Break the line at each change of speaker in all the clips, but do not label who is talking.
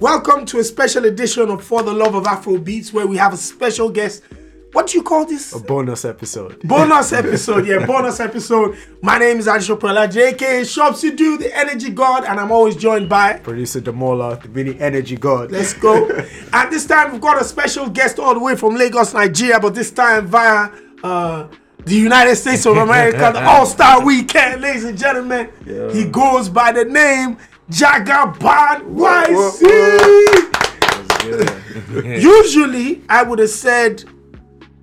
Welcome to a special edition of For the Love of Afro Beats, where we have a special guest. What do you call this?
A bonus episode.
Bonus episode, yeah, bonus episode. My name is Adisho JK Shops You Do, the Energy God, and I'm always joined by.
Producer Damola, the mini energy god.
Let's go. and this time we've got a special guest all the way from Lagos, Nigeria, but this time via uh, the United States of America, the All Star Weekend, ladies and gentlemen. He goes by the name Jagaban YC. Usually, I would have said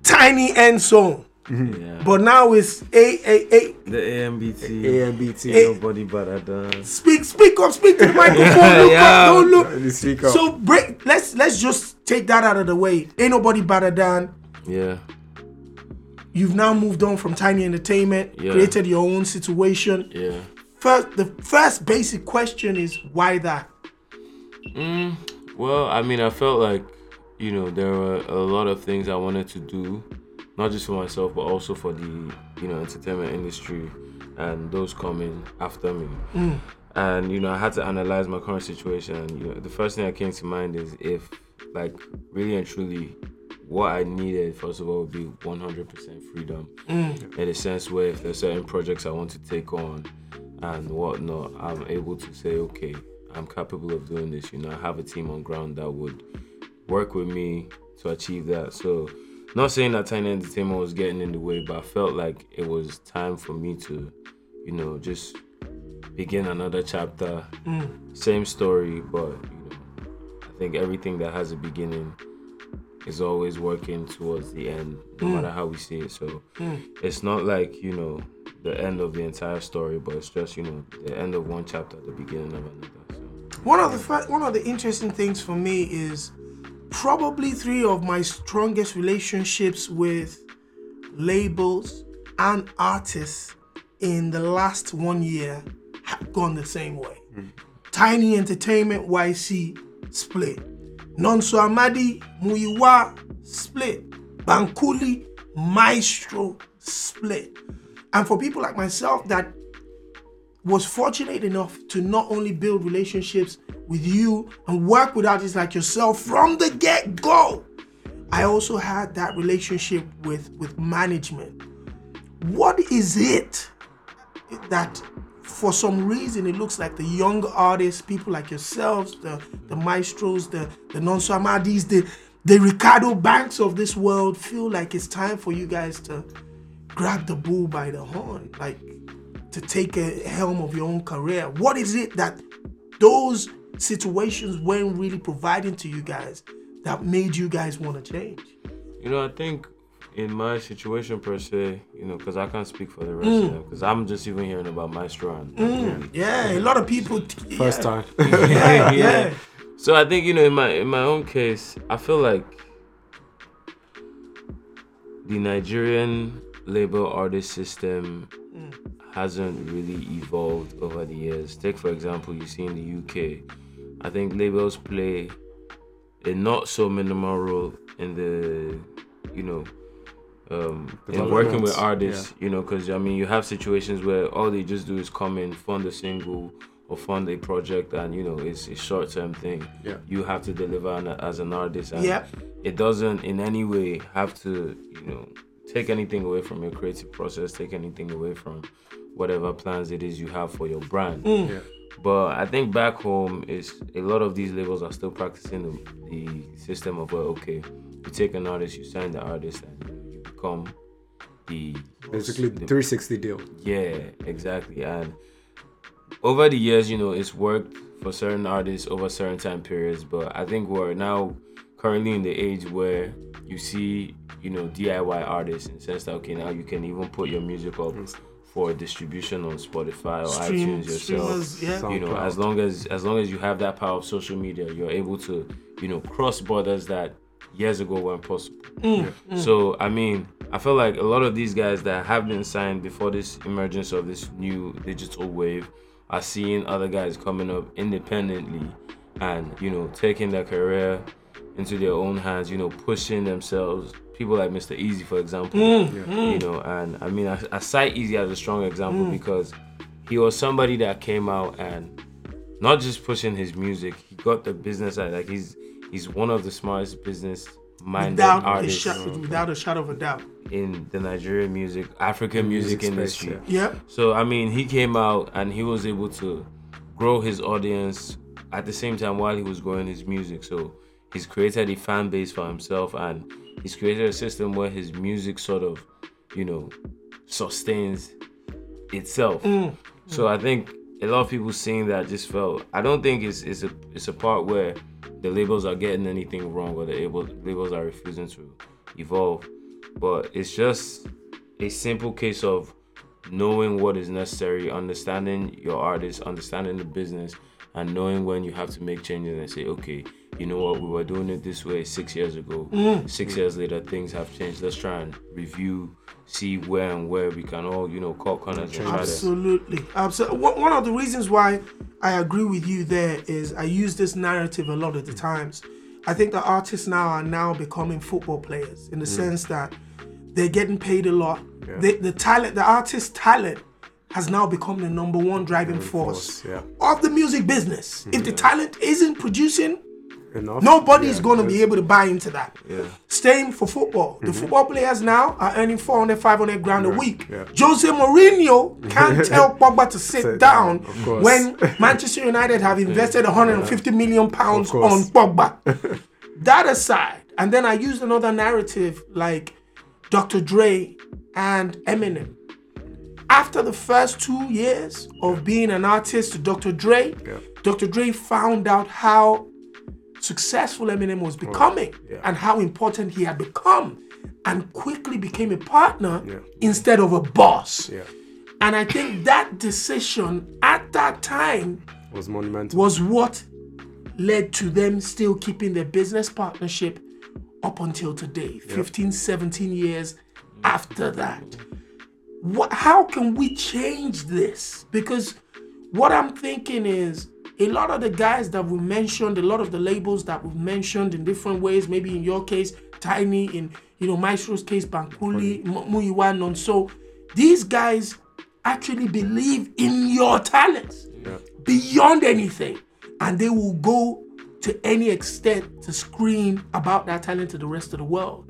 Tiny End Song,
Yeah.
but now it's A A A.
the AMBT.
AMBT.
Nobody but I done.
Speak, speak up, speak to the microphone. Look
Yeah.
up, don't look.
Speak up.
So break. Let's let's just take that out of the way. Ain't nobody better than
Yeah.
you've now moved on from Tinny Entertainment,
Yeah.
created your own situation.
Yeah.
First, the first basic question is why that?
Mm, well, I mean, I felt like, you know, there were a lot of things I wanted to do, not just for myself, but also for the, you know, entertainment industry and those coming after me. And, you know, I had to analyze my current situation. And, you know, the first thing that came to mind is if, like, really and truly, what I needed, first of all, would be 100% freedom. In a sense where if there's certain projects I want to take on and whatnot, I'm able to say, okay, I'm capable of doing this. You know, I have a team on ground that would work with me to achieve that. So, not saying that Tinny Entertainment was getting in the way, but I felt like it was time for me to, you know, just begin another chapter. Mm. Same story, but you know, I think everything that has a beginning is always working towards the end, no mm. matter how we see it. So mm. it's not like you know the end of the entire story, but it's just you know the end of one chapter, the beginning of another. So
One of the fir- one of the interesting things for me is probably three of my strongest relationships with labels and artists in the last one year have gone the same way. Tinny Entertainment YC split. Nonso Amadi Muyiwa split. Bankuli Maestro split. And for people like myself that was fortunate enough to not only build relationships with you and work with artists like yourself from the get-go, I also had that relationship with with management. What is it that for some reason it looks like the young artists, people like yourselves, the the maestros, the the Nonso Amadis, the the Ricardo Banks of this world feel like it's time for you guys to grab the bull by the horn, like to take a helm of your own career. What is it that those situations weren't really providing to you guys that made you guys want to change?
you know, I think in my situation per se, you know, because I can't speak for the rest of mm. them, because I'm just even hearing about Maestro and and mm.
Yeah, a lot of people.
First
yeah,
time.
Yeah, yeah.
So I think you know in my in my own case, I feel like the Nigerian label artist system hasn't really evolved over the years. Take for example, you see in the UK, I think labels play a not so minimal role in the you know um, in working with
Development,
artists, you know, because I mean, you have situations where all they just do is come in, fund a single or fund a project, and you know, it's a short term thing.
Yeah.
You have to deliver an, as an artist, and
Yep.
it doesn't in any way have to, you know, take anything away from your creative process, take anything away from whatever plans it is you have for your brand. Mm.
Yeah.
But I think back home is a lot of these labels are still practicing the, the system of well, okay, you take an artist, you sign the artist, and you, you become the
Basically,
the-
360 deal.
yeah, exactly. And over the years, you know, it's worked for certain artists over certain time periods. But I think we're now currently in the age where you see, you know, DIY artists in the sense that okay, now you can even put your music up for distribution on Spotify or
Stream-
iTunes yourself.
yeah.
you know as long as as long as you have that power of social media you're able to you know cross borders that years ago weren't possible. Mm, mm. So i mean i feel like a lot of these guys that have been signed before this emergence of this new digital wave are seeing other guys coming up independently and you know taking their career into their own hands you know pushing themselves people like mr Eazi for example mm, you mm. know and i mean I, I cite Eazi as a strong example mm. because he was somebody that came out and not just pushing his music, he got the business side. Like he's he's one of the smartest business minded
without a,
artists
sha- without a shadow of a doubt.
in the Nigerian music, African music,
music space,
industry.
yeah.
Yep.
So I mean, he came out and he was able to grow his audience at the same time while he was growing his music. So he's created a fan base for himself and he's created a system where his music sort of, you know, sustains itself. Mm. Mm. So I think a lot of people seeing that just felt. I don't think it's it's a it's a part where the labels are getting anything wrong or the labels labels are refusing to evolve, but it's just a simple case of knowing what is necessary, understanding your artist, understanding the business, and knowing when you have to make changes and say, okay, you know what, we were doing it this way six years ago. Mm. Six years later, things have changed. Let's try and review, see where and where we can all, you know, cut corners and try.
Absolutely. Absolutely. One of the reasons why I agree with you there is I use this narrative a lot of the mm. times. I think the artists now are now becoming football players in the mm. sense that they're getting paid a lot. The, the talent, the artist's talent has now become the number one driving force,
force, yeah.
of the music business. If the talent isn't producing,
Enough.
nobody's
Yeah,
going to be able to buy into that.
Yeah.
Same for football. The mm-hmm. football players now are earning 400, 500 grand a week.
yeah.
Jose Mourinho can't tell Pogba to sit,
Sit
down,
down,
when Manchester United have invested 150 million pounds on Pogba. that aside, and then I used another narrative like Dr. Dre and Eminem. After the first two years of being an artist to Dr. Dre,
Yeah.
Dr. Dre found out how successful Eminem was becoming
yeah.
and how important he had become and quickly became a partner
Yeah.
instead of a boss.
Yeah.
And I think that decision at that time
Was monumental.
was what led to them still keeping their business partnership up until today, 15, 17 years after that. What, how can we change this? Because what I'm thinking is a lot of the guys that we mentioned, a lot of the labels that we've mentioned in different ways, maybe in your case, Tinny, in you know Maestro's case, Bankuli, M- Muyiwa, Nonso, these guys actually believe in your talents
Yeah.
beyond anything, and they will go to any extent to scream about that talent to the rest of the world.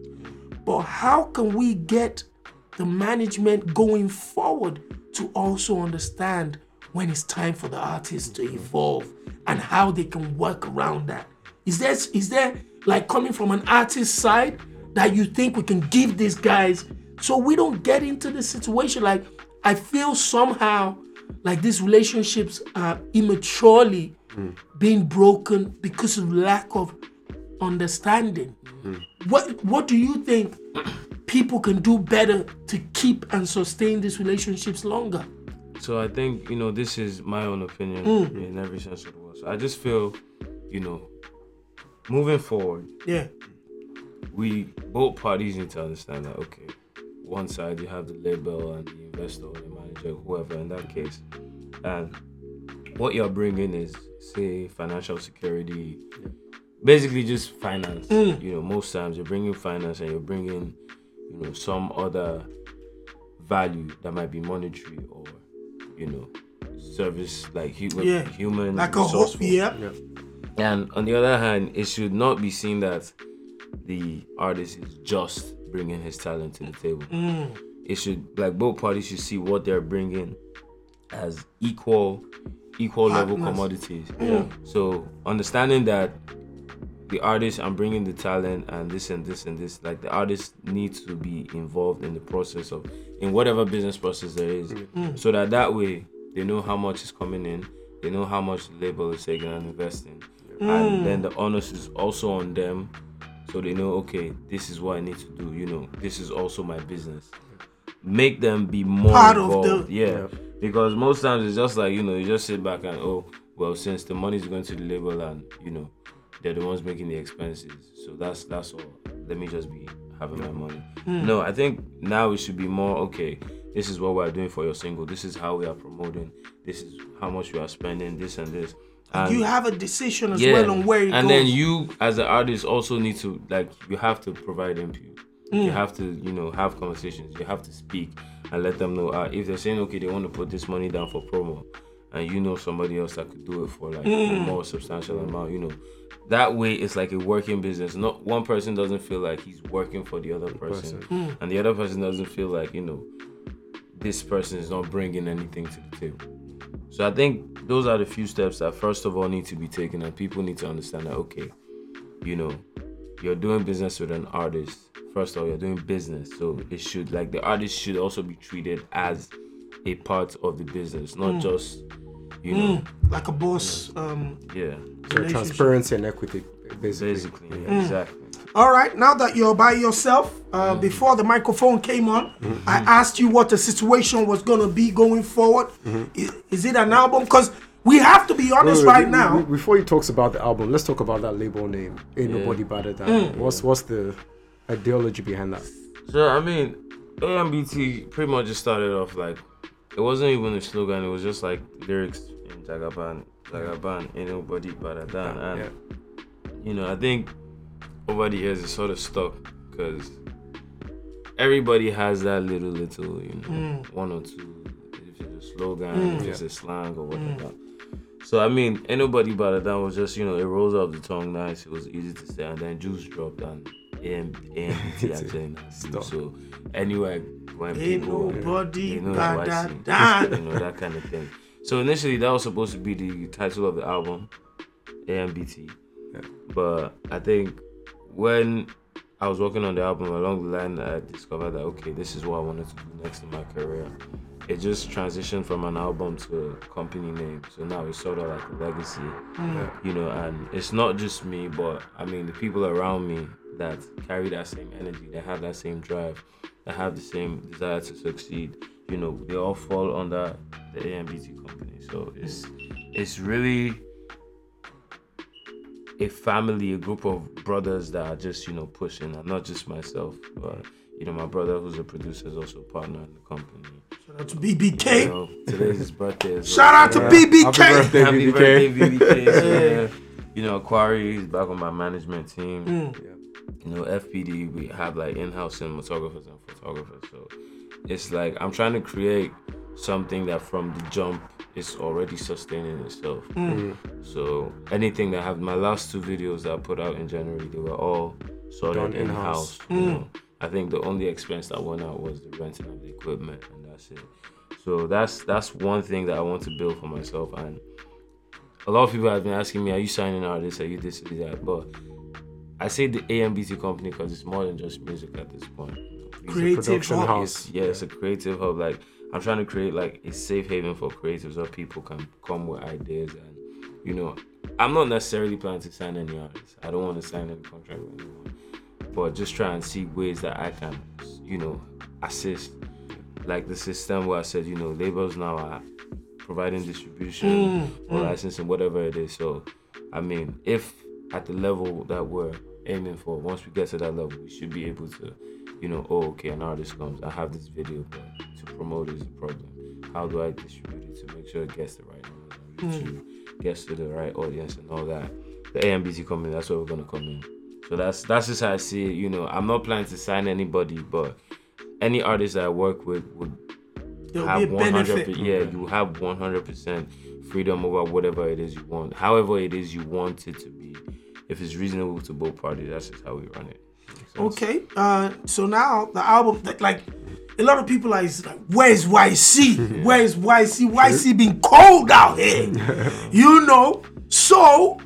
But how can we get the management going forward to also understand when it's time for the artist to evolve and how they can work around that? Is there is there like coming from an artist side that you think we can give these guys so we don't get into the situation like I feel somehow like these relationships are immaturely being broken because of lack of understanding. What what do you think people can do better to keep and sustain these relationships longer?
So I think you know this is my own opinion mm. in every sense of the word. So I just feel, you know, moving forward,
Yeah.
we both parties need to understand that okay, one side you have the label and the investor, or the manager, whoever in that case, and what you're bringing is say financial security, basically just finance. Mm. You know, most times you're bringing finance and you're bringing, you know, some other value that might be monetary or, you know, service like human,
Yeah.
human
Like a hope, yeah.
Yeah.
And on the other hand, it should not be seen that the artist is just bringing his talent to the table. Mm. It should like both parties should see what they're bringing as equal, equal level
Partners.
commodities. Mm. So understanding that the artist I'm bringing the talent and this and this and this, like the artist needs to be involved in the process of in whatever business process there is, mm. Mm. so that that way they know how much is coming in, they know how much the label is taking and investing, mm. and then the onus is also on them, so they know okay, this is what I need to do. You know, this is also my business. Make them be more
Part of the-
involved. yeah.
Yeah.
Because most times it's just like, you know, you just sit back and oh, well, since the money's going to the label and you know, they're the ones making the expenses. So that's that's all. Let me just be having my money. No, I think now it should be more okay, this is what we're doing for your single. This is how we are promoting. This is how much we are spending, this and this. And
you have a decision as well on where it
and
goes.
then you as an artist also need to like you have to provide input you have to you know have conversations you have to speak and let them know uh, if they're saying okay they want to put this money down for promo and you know somebody else that could do it for like a mm. more substantial amount, you know. That way it's like a working business. Not one person doesn't feel like he's working for the other person. Mm. And the other person doesn't feel like, you know, this person is not bringing anything to the table. So I think those are the few steps that first of all need to be taken and people need to understand that okay, you know, you're doing business with an artist. First of all, you're doing business. So it should like the artist should also be treated as a part of the business, not mm. just you know, mm,
like a boss. Um,
yeah.
So transparency and equity, basically.
Basically, yeah, mm. exactly.
All right, now that you're by yourself, uh, mm-hmm. before the microphone came on, mm-hmm. I asked you what the situation was gonna be going forward. Mm-hmm. Is, is it an album? Because we have to be honest
Wait, wait,
right
be-
now.
be- Before he talks about the album, let's talk about that label name. Ain't
Yeah.
nobody better than. Mm. What's what's the ideology behind that?
So I mean, AMBT pretty much just started off like it wasn't even a slogan. It was just like lyrics in Jagaban, Jagaban, ain't nobody better than. Ah, and
Yeah.
you know, I think over the years it's sort of stuck because everybody has that little, little, you know, mm. one or two. If it's a slogan, mm. if it's a slang or mm. whatever. So I mean, anybody nobody better than was just you know it rolls off the tongue nice. It was easy to say, and then Juice dropped and AM, AMBT actually.
Stop.
So anyway, when
Ain't
people
nobody
they know
better than.
you know that kind of thing. So initially that was supposed to be the title of the album, AMBT.
Yeah.
But I think when I was working on the album along the line, I discovered that okay, this is what I wanted to do next in my career. It just transitioned from an album to a company name. So now it's sort of like a legacy, mm. you know. And it's not just me, but I mean the people around me that carry that same energy, that have that same drive, that have the same desire to succeed. You know, they all fall under the AMBT company. So it's it's really a family, a group of brothers that are just, you know, pushing, and not just myself, but you know, my brother who's a producer is also a partner in the company.
Shout out to BBK.
You know, today's his birthday. As
Shout out to
Happy
BBK.
birthday,
Happy
BBK.
birthday, BBK. So, yeah, you know, Aquari is back on my management team. Mm. You know, FPD, we have like in-house cinematographers and photographers. So it's like I'm trying to create something that from the jump is already sustaining itself. Mm. So anything that I have my last two videos that I put out in January, they were all sorted
Done
in
in-house.
house. You know, mm. I think the only expense that went out was the renting of the equipment, and that's it. So that's that's one thing that I want to build for myself. And a lot of people have been asking me, "Are you signing artists? Are you this, are you that?" But I say the AMBT company because it's more than just music at this point.
Creative
production
hub.
house.
It's, yeah, it's a creative hub. Like I'm trying to create like a safe haven for creatives where people can come with ideas and you know, I'm not necessarily planning to sign any artists. I don't want to sign any contract with anyone. But just try and see ways that I can, you know, assist. Like the system where I said, you know, labels now are providing distribution mm, or mm. licensing, whatever it is. So, I mean, if at the level that we're aiming for, once we get to that level, we should be able to, you know, oh, okay, an artist comes, I have this video, but to promote is a problem. How do I distribute it to make sure it gets the right numbers on hmm. YouTube, gets to the right audience and all that? The AMBT company, that's where we're gonna come in. So that's that's just how I see it. You know, I'm not planning to sign anybody, but any artist that I work with would
There'll
have
be a benefit.
100 yeah you have 100% freedom over whatever it is you want however it is you want it to be if it's reasonable to both parties that's just how we run it Makes sense?
Okay, uh, so now the album, like, like a lot of people are like, where's YC? Where's YC? YC been cold out here, you know. So,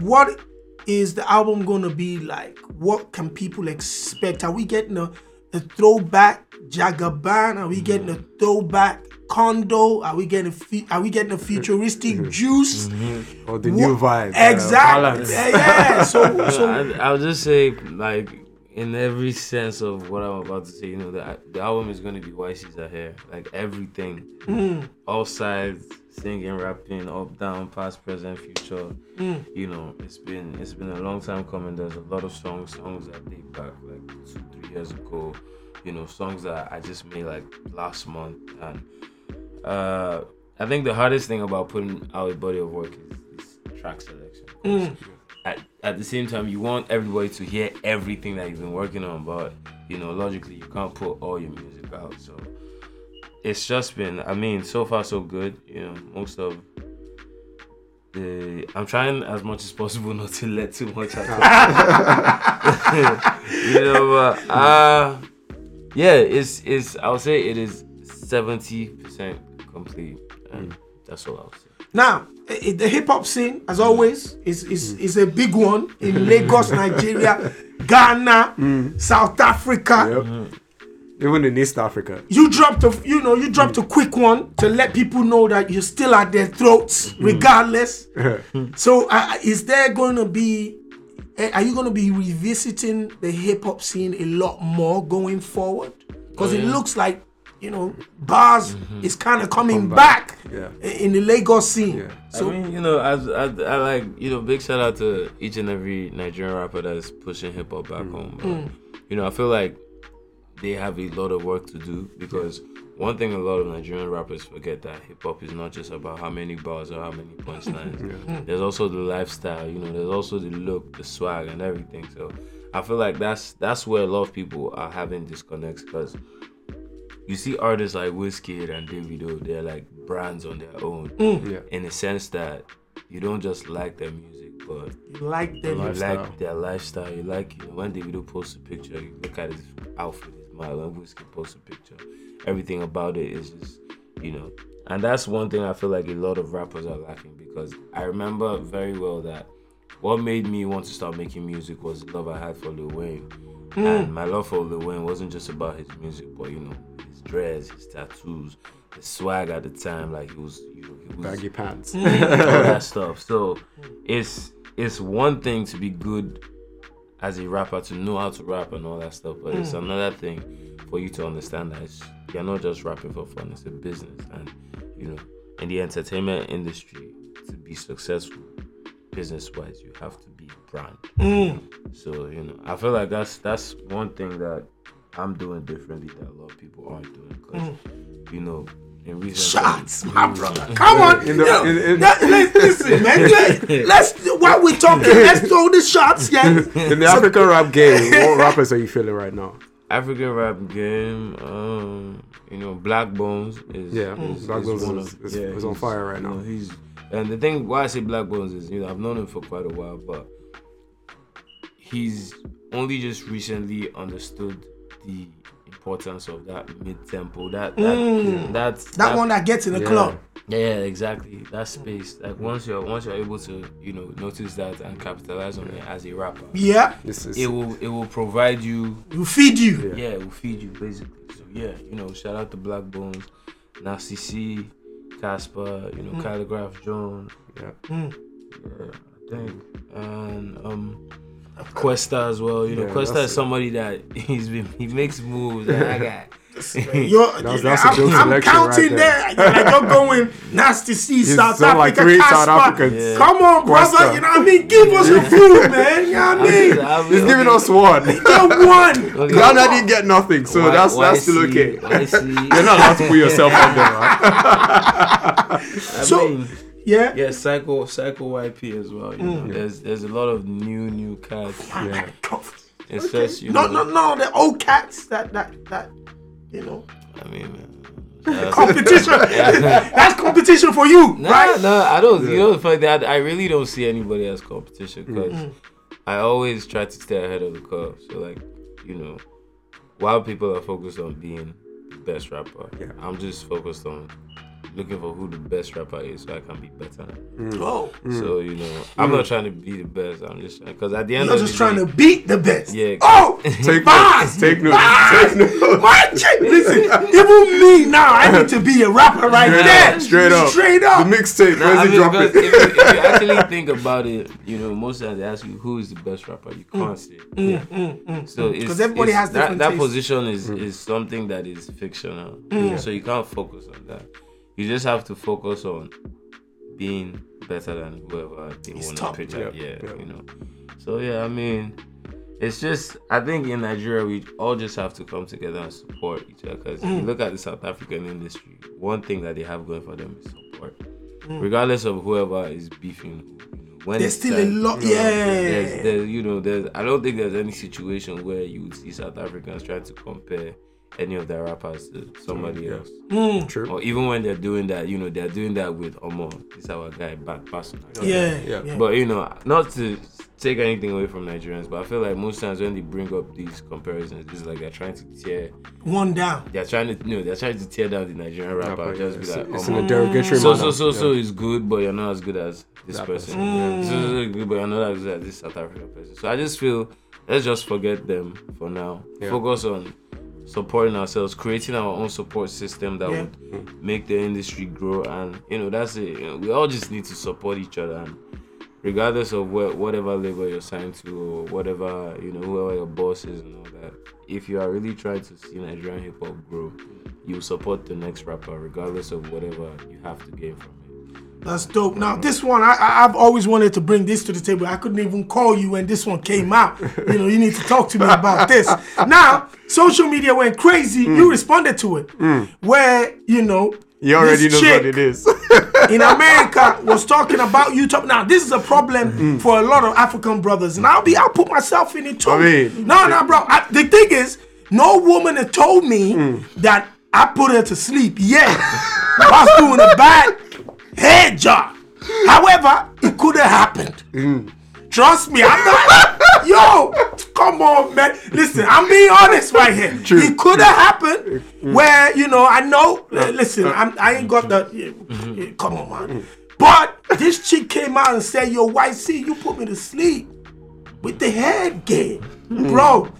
what is the album gonna be like? What can people expect? Are we getting a, a throwback Jagaban? Are we getting a throwback Condo? Are we getting a fu- are we getting a mm-hmm. futuristic mm-hmm. Juice? Mm-hmm.
Or the new vibe. uh,
Exactly.
balance.
yeah, yeah. So, so
I, I'll just say like in every sense of what I'm about to say you know the, the album is going to be YC's are here like everything mm. all sides singing rapping up down past present future mm. you know it's been it's been a long time coming there's a lot of songs songs that date back like two three years ago you know songs that i just made like last month and uh i think the hardest thing about putting out a body of work is, is track selection 'Cause at, at the same time you want everybody to hear everything that you've been working on but you know logically you can't put all your music out so it's just been. I mean, so far so good. You know, most of the. I'm trying as much as possible not to let too much out. you know, but uh, yeah, it's it's. I would say it is seventy percent complete, and mm. that's all I'll say.
Now, the hip hop scene, as always, is, is, mm. is a big one in Lagos, Nigeria, Ghana, mm. South Africa.
Yep. Even in East Africa.
You dropped a, you know, you dropped a quick one to let people know that you're still at their throats, regardless. so, uh, is there going to be, eh, are you going to be revisiting the hip hop scene a lot more going forward? Because it oh, looks like, you know, bars mm-hmm. is kind of coming back,
back. Yeah.
in the Lagos scene.
Yeah.
So,
I mean, you know, as I, I like, you know, big shout out to each and every Nigerian rapper that's pushing hip hop back mm. home. But, mm. You know, I feel like they have a lot of work to do because one thing a lot of Nigerian rappers forget that hip hop is not just about how many bars or how many punchlines. There's also the lifestyle, you know, there's also the look, the swag, and everything. So I feel like that's that's where a lot of people are having disconnects because you see artists like Wizkid and Davido, they're like brands on their own mm.
Yeah.
in the sense that you don't just like their music, but
you like them.
you
Lifestyle.
like their lifestyle. You like you know, when Davido posts a picture, you look at his outfit, his smile. When Wizkid posts a picture, everything about it is just you know. And that's one thing I feel like a lot of rappers are lacking because I remember very well that what made me want to start making music was the love I had for Lil Wayne. Mm. And my love for Lil Wayne wasn't just about his music, but you know, dreads, his tattoos, his swag at the time. Like he was, you know, he was
Baggy pants.
all that stuff. So it's it's one thing to be good as a rapper to know how to rap and all that stuff, but it's hmm. another thing for you to understand that it's, you're not just rapping for fun. It's a business, and you know, in the entertainment industry, to be successful business-wise, you have to be a brand. Hmm. So you know, I feel like that's that's one thing that I'm doing differently that a lot of people aren't doing because you know. In recent
Shots, my brother. Come on.
In the-
Yo,
in- in-
that- let- listen, man. Let, let's while we're talking, let's throw the shots, yeah.
In the African rap game, what rappers are you feeling right now?
African rap game, um, you know, Blaqbonez is
Yeah,
is,
Black
is
Bones
one
is-
of-
is- is on fire right
you know,
now.
he's and the thing why I say Blaqbonez is you know I've known him for quite a while, but he's only just recently understood the importance of that mid tempo, that mm. that that,
That one that gets in the
Yeah.
club.
yeah, exactly. That space. Like once you're once you're able to you know notice that and capitalize on it as a rapper,
Yeah.
This is
it will it will provide you
It will feed you.
yeah, it will feed you basically. So yeah, you know, shout out to Blaqbonez, Nasty C, Cassper, you know, mm. Calligraph John.
yeah. Mm.
yeah, I think, and um, Kwesta as well. You know,
Yeah, Kwesta
is somebody that he's been he makes moves. And I got.
You're,
That's- that's a
I'm, I'm counting
right
there. Like you're going nasty C, South
sound like
Africa,
three South Africans.
Yeah.
Come on, brother.
Kwesta.
You know what I mean? Give us a few, man. You know what I mean?
I'm-
He's
okay,
giving us one.
You're one.
okay.
Ghana didn't get nothing, so
Y-
that's that's still okay. You're not allowed to put yourself on there, right?
I
So-
mean,
Yeah.
yeah, Psycho Psycho YP as well. You know, mm. there's there's a lot of new new cats.
Yeah.
It's just you
no,
know.
no, no. The old cats that that that you know
I mean, man. That's- uh,
competition. That's competition for you,
Nah,
right?
no, I don't. You know, the fact that I really don't see anybody as competition mm. because mm. I always try to stay ahead of the curve. So, like, you know, while people are focused on being the best rapper,
Yeah.
I'm just focused on looking for who the best rapper is so I can be better. Mm.
Oh,
So, mm. you know, I'm not mm. trying to be the best. I'm just because at the end
you're
of
just trying
day,
to beat the best.
Yeah.
Oh,
Take
bars,
notes. Take notes.
bars.
Take notes.
My chick, listen, even me now, I need to be a rapper right
Straight
there.
up. Straight up.
Straight up.
The mixtape.
I
Where's it
mean,
dropping?
if, you, if you actually think about it, you know, most times they ask you who is the best rapper. You can't say. Yeah. So it's
'Cause everybody
it's-
has
that,
different
that
tastes.
position is is something that is fictional. So you can't focus on that. You just have to focus on being better than whoever they
It's
want
top.
to pitch at.
Yeah,
Yeah,
yeah.
you know. So yeah, I mean, it's just I think in Nigeria we all just have to come together and support each other. Because
Mm.
you look at the South African industry, one thing that they have going for them is support.
Mm.
Regardless of whoever is beefing, you know, when
There's
it's
still a
time-
lot.
there's,
Yeah.
there's, you know, there's. I don't think there's any situation where you would see South Africans trying to compare any of the rappers to somebody
yeah.
else.
Mm.
True.
Or even when they're doing that, you know, they're doing that with Omo, It's our guy back person.
Yeah,
Yeah.
yeah.
But you know, not to take anything away from Nigerians, but I feel like most times when they bring up these comparisons, it's like they're trying to tear
One down.
they're trying to you know, they're trying to tear down the Nigerian rapper.
Rapper,
just
yeah.
be
It's,
like,
it's in a derogatory
so
manner.
so so so
Yeah.
is good, but you're not as good as this
That
person.
person, yeah.
So, so, so good, but you're not as good as this South African person. So I just feel let's just forget them for now.
Yeah.
Focus on supporting ourselves, creating our own support system that
Yeah.
would make the industry grow, and you know that's it. You know, we all just need to support each other, and regardless of where, whatever label you're signed to or whatever you know whoever your boss is and all that. If you are really trying to see Nigerian hip hop grow, you support the next rapper regardless of whatever you have to gain from it.
That's dope. Now this one, I, I I've always wanted to bring this to the table. I couldn't even call you when this one came out. You know, you need to talk to me about this. Now, social media went crazy. You mm. responded to it, mm. where you know
He already
chick
what it is.
in America was talking about you. Talk, now this is a problem mm. for a lot of African brothers, and I'll be I'll put myself in it too.
I mean-
no, no, bro. I, the thing is, no woman has told me that I put her to sleep yet. was doing a bad head job. However, it could have happened. Trust me, I'm not. Yo, come on, man. Listen, I'm being honest right here.
True.
It could have happened where you know I know. uh, Listen, uh, I'm, I ain't got the. yeah, mm-hmm. yeah, Come on, man. Mm-hmm. But this chick came out and said, "Yo, YC, you put me to sleep with the head game, mm-hmm. bro."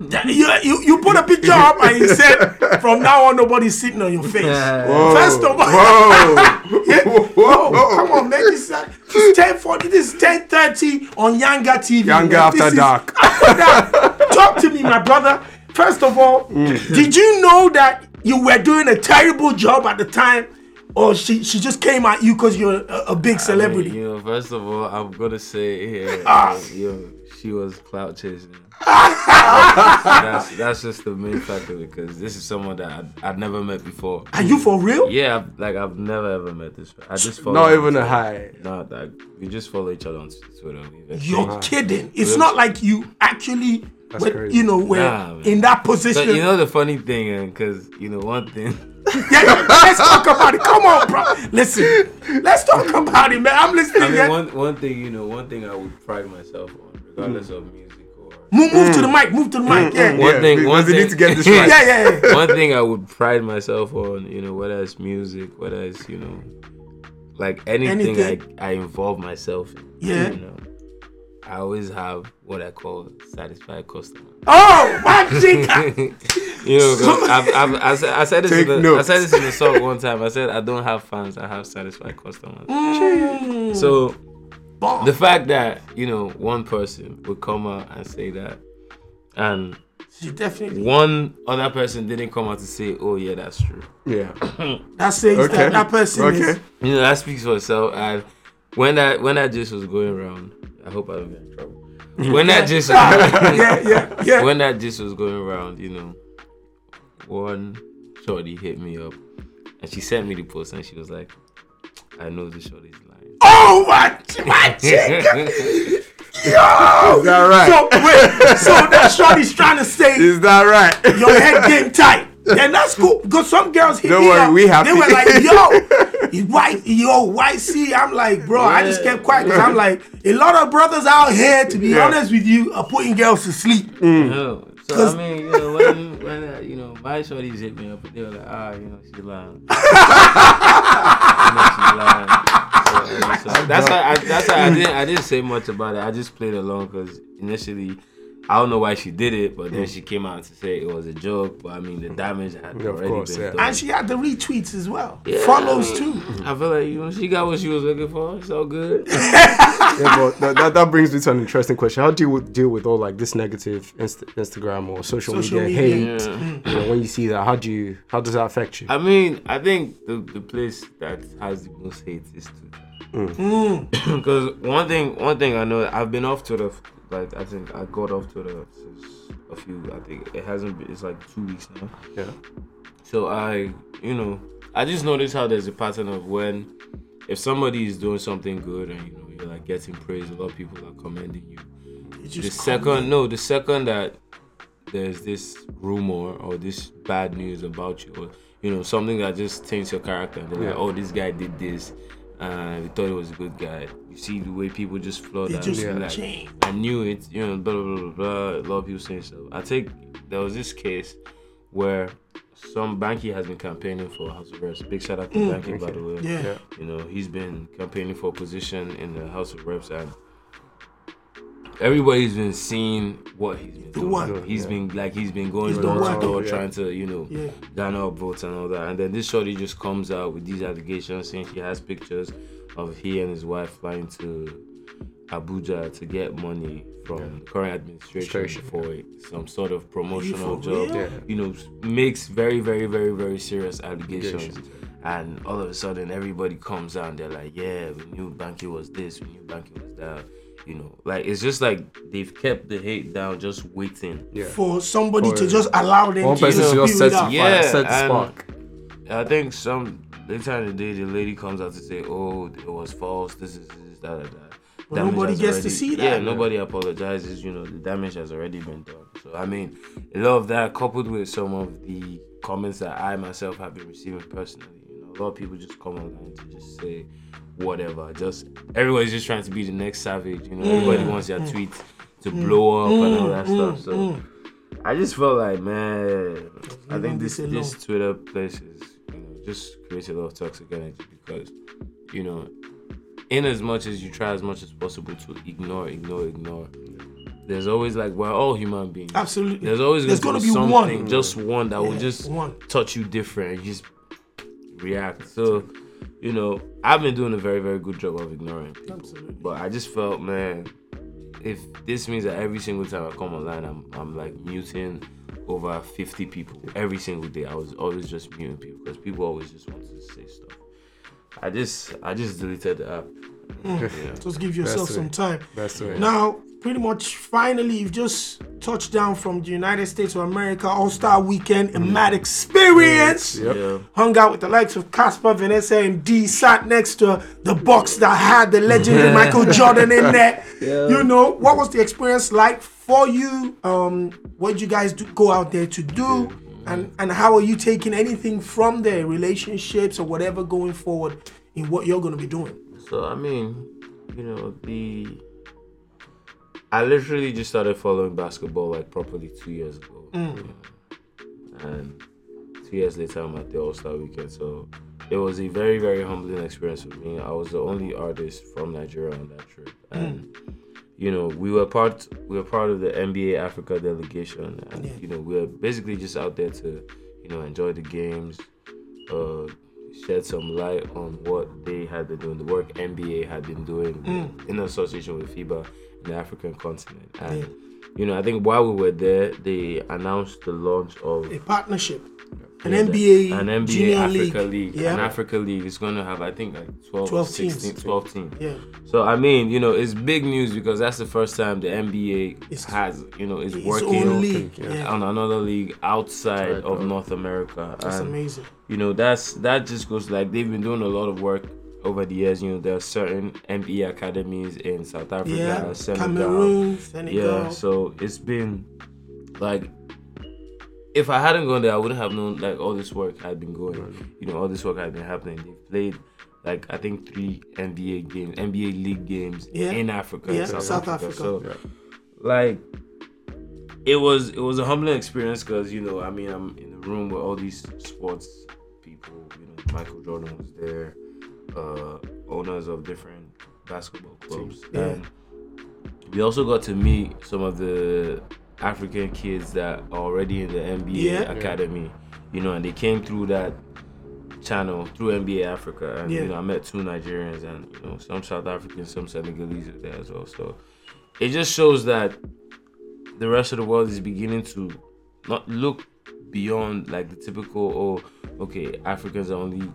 That- You, you, you put a picture up and you said, "From now on, nobody's sitting on your face." First of all,
Whoa.
yeah. Whoa, come on, man. This is, it's 1040. This is 1030 on Yanga TV.
Yanga
man.
After
This
Dark.
After dark. Talk to me, my brother. First of all, did you know that you were doing a terrible job at the time? Or she, she just came at you because you're a, a big celebrity?
I mean, you know, first of all, I'm gonna say here,
Ah.
uh, yo, she was clout chasing. That's that's just the main factor because this is someone that I, have I'd never met before.
Are you for real?
Yeah, I've, like I've never ever met this. I just follow.
Not even a
other.
high.
No, like we just follow each other on Twitter.
You're
exchanged-
kidding. It's not like you actually,
That's
were, you know, were
Nah,
in that
So
position.
you know the funny thing, because you know one thing.
Yeah, let's talk about it. Come on, bro. Listen, let's talk about it, man. I'm listening.
I mean,
man.
one one thing you know, one thing I would pride myself on, regardless of music or
Move, move to the mm. mic. Move to the mic. Mm, mm, yeah,
One
Yeah,
thing- one
they need
thing-
to get this right.
yeah, yeah. yeah.
one thing I would pride myself on, you know, whether it's music, whether it's you know, like anything,
Anything.
I I involve myself in.
Yeah.
You know, I always have what I call satisfied customer.
Oh, my chica.
you know, 'cause I've, I've, I, said, I said this
Take
in the, I said this in the song one time. I said I don't have fans, I have satisfied customers.
Mm.
So
Bomb.
the fact that you know one person would come out and say that, and
She definitely.
one other person didn't come out to say, "Oh yeah, that's true."
Yeah.
That says
Okay.
that that person is.
Okay.
You know that speaks for itself. And when that when that just was going around, I hope I don't get in trouble. Mm-hmm. When that just was, ah,
Yeah, yeah, yeah.
when that gist was going around, you know, one shorty hit me up, and she sent me the post, and she was like, "I know this shorty's lying."
Oh my, my chica. Yo.
Is that right?
So wait, so that shorty's trying to say
Is that right?
your head game tight. Then that's cool. Because some girls hit
Don't
me
worry,
up,
we happy.
They were like, yo, you white, yo, white C. I'm like, bro, I just kept quiet because I'm like, a lot of brothers out here, to be
Yeah.
honest with you, are putting girls to sleep.
No. So
'Cause-
I mean, you know, when when uh, you know my shorties hit me up, they were like, "Ah, you know, she's lying." You know, she's lying. So, that's why I, that's why I didn't I didn't say much about it. I just played along because initially. I don't know why she did it, but then hmm. she came out to say it was a joke. But I mean, the damage had
Yeah,
already
course,
been
yeah.
done.
And she had the retweets as well.
Yeah,
Follows
I mean,
too.
I feel like you know she got what she was looking for. It's all good.
yeah, but that, that, that brings me to an interesting question. How do you deal with all like this negative Inst- Instagram or social,
Social
media,
media.
hate?
Yeah.
You know, when you see that, how do you how does that affect you?
I mean, I think the, the place that has the most hate is Twitter. Mm. Because one thing, one thing I know, I've been off Twitter. Like I think I got off Twitter since a few. I think it hasn't been. It's like two weeks now.
Yeah.
So I, you know, I just noticed how there's a pattern of when, if somebody is doing something good and you know you're like getting praise, a lot of people are commending you.
You
The
just
second, no, the second that there's this rumor or this bad news about you, or you know something that just taints your character. They're like, oh, this guy did this, and we thought he was a good guy. You see the way people just flood
It
that.
just
and be like. I knew it, you know, blah blah blah blah. A lot of people saying stuff. I take there was this case where some Banky has been campaigning for House of Reps. Big shout out to mm. Banky by the way.
Yeah.
Yeah.
You know, he's been campaigning for a position in the House of Reps and everybody's been seeing what he's been doing.
what?
He's
Yeah.
been like he's been going
He's
door to door
yeah.
trying to, you know,
Yeah.
garner up votes and all that. And then this shorty just comes out with these allegations saying she has pictures of he and his wife flying to Abuja to get money from
Yeah.
the current administration
Administration,
for some sort of promotional job.
Yeah.
You know, makes very, very, very, very serious allegations.
Allegations,
And all of a sudden, everybody comes out and they're like, "Yeah, we knew Banky was this, we knew Banky was that." You know, like it's just like they've kept the hate down, just waiting.
Yeah.
For somebody
For
to just allow them
One
to
person
just
to just
spew
set
it
the
out.
fire,
Yeah,
set spark.
I think some later in the day, the lady comes out to say, "Oh, it was false. This is this, that, that." that."
But nobody
has
gets to see that.
Yeah,
that.
nobody apologizes. You know, the damage has already been done. So I mean, a lot of that coupled with some of the comments that I myself have been receiving personally. A lot of people just come online to just say whatever. Just everybody's just trying to be the next savage. You know, mm. everybody wants their mm. tweet to mm. blow up and all that stuff. So. I just felt like, man, I think this
this.
Twitter place is, you know, just creates a lot of toxic energy because, you know, in as much as you try as much as possible to ignore, ignore, ignore, there's always like we're all human beings.
Absolutely.
There's always
There's
going to
gonna
be
be one.
just one that will just
one.
touch you different. just react. So, you know, I've been doing a very, very good job of ignoring people.
Absolutely.
But I just felt, man, if this means that every single time I come online, I'm, I'm like muting over 50 people every single day. I was always just muting people because people always just want to say stuff. I just, I just deleted the app. Hmm. Yeah.
Just give yourself
Best
some
way.
time.
That's the way.
Now, pretty much, finally, you've just touched down from the United States of America All Star Weekend, a mad experience.
Yep.
Yeah.
Hung out with the likes of Cassper, Vanessa, and D. Sat next to the box that had the legendary Michael Jordan in there. You know, what was the experience like for you? Um, what did you guys do, go out there to do? And, and how are you taking anything from there, relationships or whatever going forward in what you're going to be doing?
So I mean, you know, the I literally just started following basketball like properly two years ago,
Mm.
Yeah. and two years later I'm at the All Star Weekend. So it was a very very humbling experience for me. I was the only artist from Nigeria on that trip,
Mm.
and you know we were part we were part of the NBA Africa delegation, and
Yeah.
you know we were basically just out there to you know enjoy the games. Uh, shed some light on what they had been doing, the work NBA had been doing
Mm.
in association with FIBA the African continent. And you know, I think while we were there, they announced the launch of
A partnership. An
yeah,
NBA,
an NBA
Junior
Africa
League.
League.
Yeah.
An Africa League is going to have, I think, like 12,
12
16,
teams.
12 teams.
Yeah.
So I mean, you know, it's big news because that's the first time the NBA
It's-
has, you know, is
Its
working
own league.
yeah.
Yeah.
on another league outside
Right,
of
right.
North America.
That's
And,
amazing.
you know that's that just goes like they've been doing a lot of work over the years you know there are certain ME academies in South Africa
Yeah.
Senegal
Cameroon, Senegal.
yeah so it's been like if I hadn't gone there I wouldn't have known like all this work had been going you know all this work had been happening they've played like I think three NBA games NBA league games
Yeah.
in Africa in
Yeah,
South,
South
Africa.
Africa.
so like it was it was a humbling experience because you know I mean I'm in the room with all these sports people you know Michael Jordan was there uh owners of different basketball clubs
Yeah.
and we also got to meet some of the African kids that are already in the NBA
Yeah.
academy you know and they came through that channel through NBA Africa and
Yeah.
you know I met two Nigerians and you know some South Africans some Senegalese there as well so it just shows that the rest of the world is beginning to not look beyond like the typical oh okay Africans are only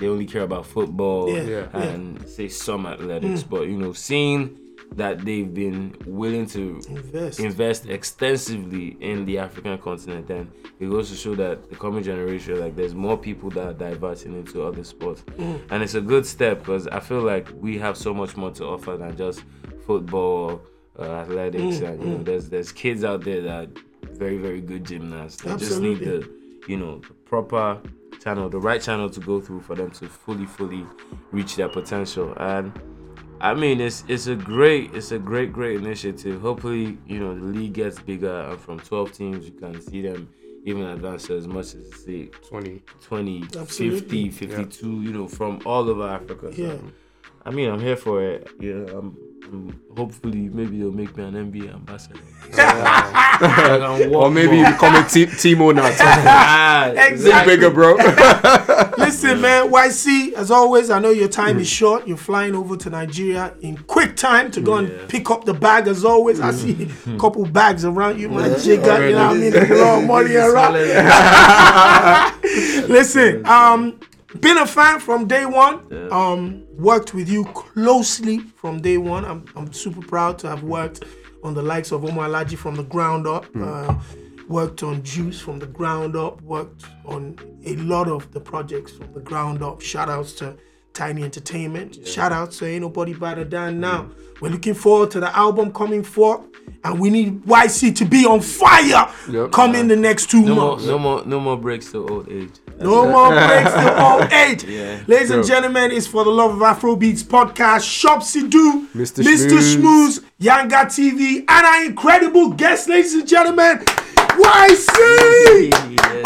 they only care about football
Yeah,
and say some athletics mm. but you know seeing that they've been willing to
Invest.
invest extensively in the African continent, then it goes to show that the coming generation, like there's more people that are diverting into other sports, mm. and it's a good step because I feel like we have so much more to offer than just football, uh, athletics, mm, and you know, there's there's kids out there that are very very good gymnasts. They
Absolutely.
just need the you know the proper channel, the right channel to go through for them to fully fully reach their potential. And I mean, it's it's a great it's a great great initiative. Hopefully, you know the league gets bigger and from 12 teams you can see them even advance to as much as say
20.
20,
Absolutely.
50, 52, you know, from all over Africa. So,
Yeah.
I mean, I'm here for it. Yeah, I'm, I'm hopefully maybe they'll make me an NBA ambassador. So, I can walk
Or maybe you
more.
become a T- team now.
Ah,
Exactly.
Bigger, bro.
Listen, man, YC, as always, I know your time is short. You're flying over to Nigeria in quick time to go
Yeah.
and pick up the bag, as always. I see a couple bags around you, man. Jigga, you know what I mean? There's a lot of money around. Listen, um, been a fan from day one. Um, worked with you closely from day one. I'm, I'm super proud to have worked on the likes of Omo Alhaji from the ground up. Uh, worked on Juice from the ground up. Worked on a lot of the projects from the ground up. Shout outs to Tinny Entertainment. Shout out to Ain't Nobody Better Than Now. We're looking forward to the album coming forth. And we need YC to be on fire
Yep.
coming the next two
No more,
months.
no more, no more breaks to old age.
No more breaks to old age.
Yeah.
Ladies and gentlemen, it's for the Love of Afrobeats podcast. Shopsy Do,
Mr.
Mr.
Schmooze.
Schmooze, Yanga TV, and our incredible guest, ladies and gentlemen, YC.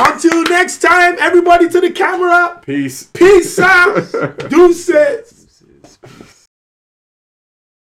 Until next time, everybody to the camera.
Peace.
Peace out. Deuces.